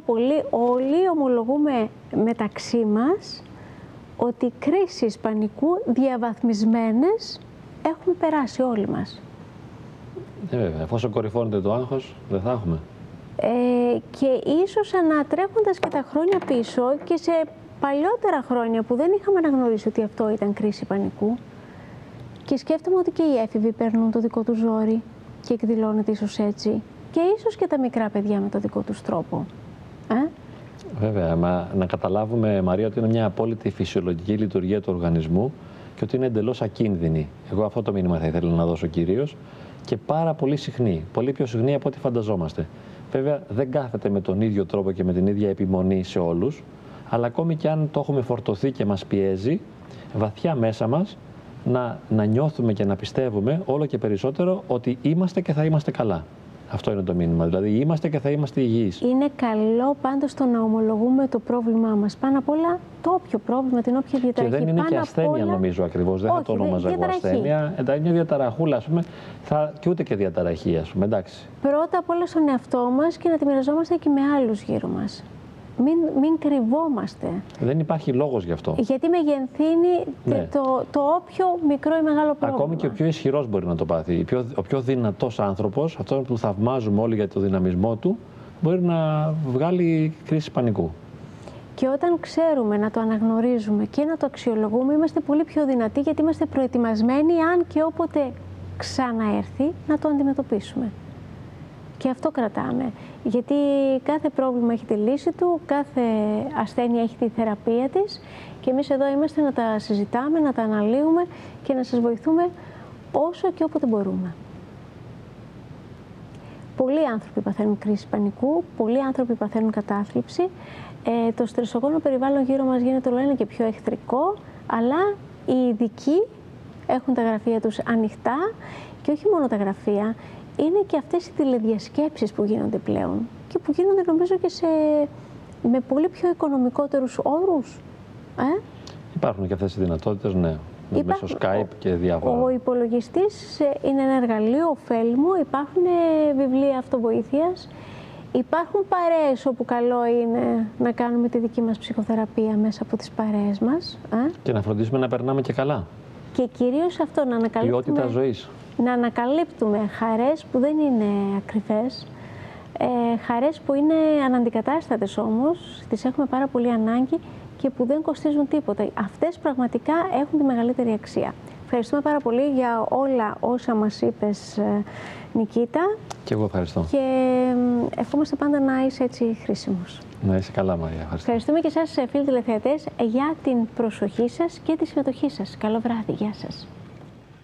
Πολύ όλοι ομολογούμε μεταξύ μας ότι κρίσεις πανικού διαβαθμισμένες έχουμε περάσει όλοι μας. Ε, βέβαια. Εφόσον κορυφώνεται το άγχος, δεν θα έχουμε. Ε, και ίσως ανατρέχοντας και τα χρόνια πίσω και σε παλιότερα χρόνια που δεν είχαμε αναγνωρίσει ότι αυτό ήταν κρίση πανικού και σκέφτομαι ότι και οι έφηβοι παίρνουν το δικό τους ζόρι και εκδηλώνεται ίσως έτσι και ίσως και τα μικρά παιδιά με το δικό τους τρόπο. Ε; Βέβαια, μα να καταλάβουμε, Μαρία, ότι είναι μια απόλυτη φυσιολογική λειτουργία του οργανισμού και ότι είναι εντελώς ακίνδυνη. Εγώ αυτό το μήνυμα θα ήθελα να δώσω κυρίως και πάρα πολύ συχνή. Πολύ πιο συχνή από ό,τι φανταζόμαστε. Βέβαια, δεν κάθεται με τον ίδιο τρόπο και με την ίδια επιμονή σε όλους, αλλά ακόμη και αν το έχουμε φορτωθεί και μας πιέζει, βαθιά μέσα μας να, να νιώθουμε και να πιστεύουμε όλο και περισσότερο ότι είμαστε και θα είμαστε καλά. Αυτό είναι το μήνυμα. Δηλαδή, είμαστε και θα είμαστε υγιείς. Είναι καλό πάντως το να ομολογούμε το πρόβλημά μας. Πάνω απ' όλα το όποιο πρόβλημα, την όποια διαταραχή. Και δεν είναι Πάνω και απ' ασθένεια, όλα... νομίζω ακριβώς. Δεν θα το Όχι, ονόμαζα εγώ διαταραχή. ασθένεια. Εντάξει, μια διαταραχούλα, ας πούμε. Θα... Και ούτε και διαταραχή, ας πούμε. Εντάξει. Πρώτα απ' όλα στον εαυτό μας και να τη μοιραζόμαστε και με άλλους γύρω μας. Μην, μην κρυβόμαστε. Δεν υπάρχει λόγος γι' αυτό. Γιατί μεγενθύνει Ναι. το, το όποιο μικρό ή μεγάλο πρόβλημα. Ακόμη και ο πιο ισχυρός μπορεί να το πάθει. Ο πιο, ο πιο δυνατός άνθρωπος, αυτό που θαυμάζουμε όλοι για το δυναμισμό του, μπορεί να βγάλει κρίση πανικού. Και όταν ξέρουμε να το αναγνωρίζουμε και να το αξιολογούμε, είμαστε πολύ πιο δυνατοί γιατί είμαστε προετοιμασμένοι αν και όποτε ξαναέρθει να το αντιμετωπίσουμε. Και αυτό κρατάμε. Γιατί κάθε πρόβλημα έχει τη λύση του, κάθε ασθένεια έχει τη θεραπεία της και εμείς εδώ είμαστε να τα συζητάμε, να τα αναλύουμε και να σας βοηθούμε όσο και όποτε μπορούμε. Πολλοί άνθρωποι παθαίνουν κρίση πανικού, πολλοί άνθρωποι παθαίνουν κατάθλιψη. Ε, το στρεσογόνο περιβάλλον γύρω μας γίνεται όλο ένα και πιο εχθρικό, αλλά οι ειδικοί έχουν τα γραφεία τους ανοιχτά και όχι μόνο τα γραφεία, είναι και αυτές οι τηλεδιασκέψεις που γίνονται πλέον και που γίνονται νομίζω και σε, με πολύ πιο οικονομικότερους όρους. Ε; Υπάρχουν και αυτές οι δυνατότητες, ναι. Υπάρχουν- Μέσω Skype και διάφορα. Ο υπολογιστής ε, είναι ένα εργαλείο ωφέλιμο, υπάρχουν ε, βιβλία αυτοβοήθειας, υπάρχουν παρέες όπου καλό είναι να κάνουμε τη δική μας ψυχοθεραπεία μέσα από τις παρέες μας. ε; Και να φροντίσουμε να περνάμε και καλά. Και κυρίως αυτό να ανακαλύπτουμε, Ποιότητα ζωής. Να ανακαλύπτουμε χαρές που δεν είναι ακριβές, ε, χαρές που είναι αναντικατάστατες όμως, τις έχουμε πάρα πολύ ανάγκη και που δεν κοστίζουν τίποτα. Αυτές πραγματικά έχουν τη μεγαλύτερη αξία. Ευχαριστούμε πάρα πολύ για όλα όσα μας είπες, ε, Νικήτα, Και εγώ ευχαριστώ. και ε, ευχόμαστε πάντα να είσαι έτσι χρήσιμος. Να είσαι καλά, Μαρία. Ευχαριστώ. Ευχαριστούμε και εσάς, φίλοι τηλεθεατές, για την προσοχή σας και τη συμμετοχή σας. Καλό βράδυ. Γεια σας.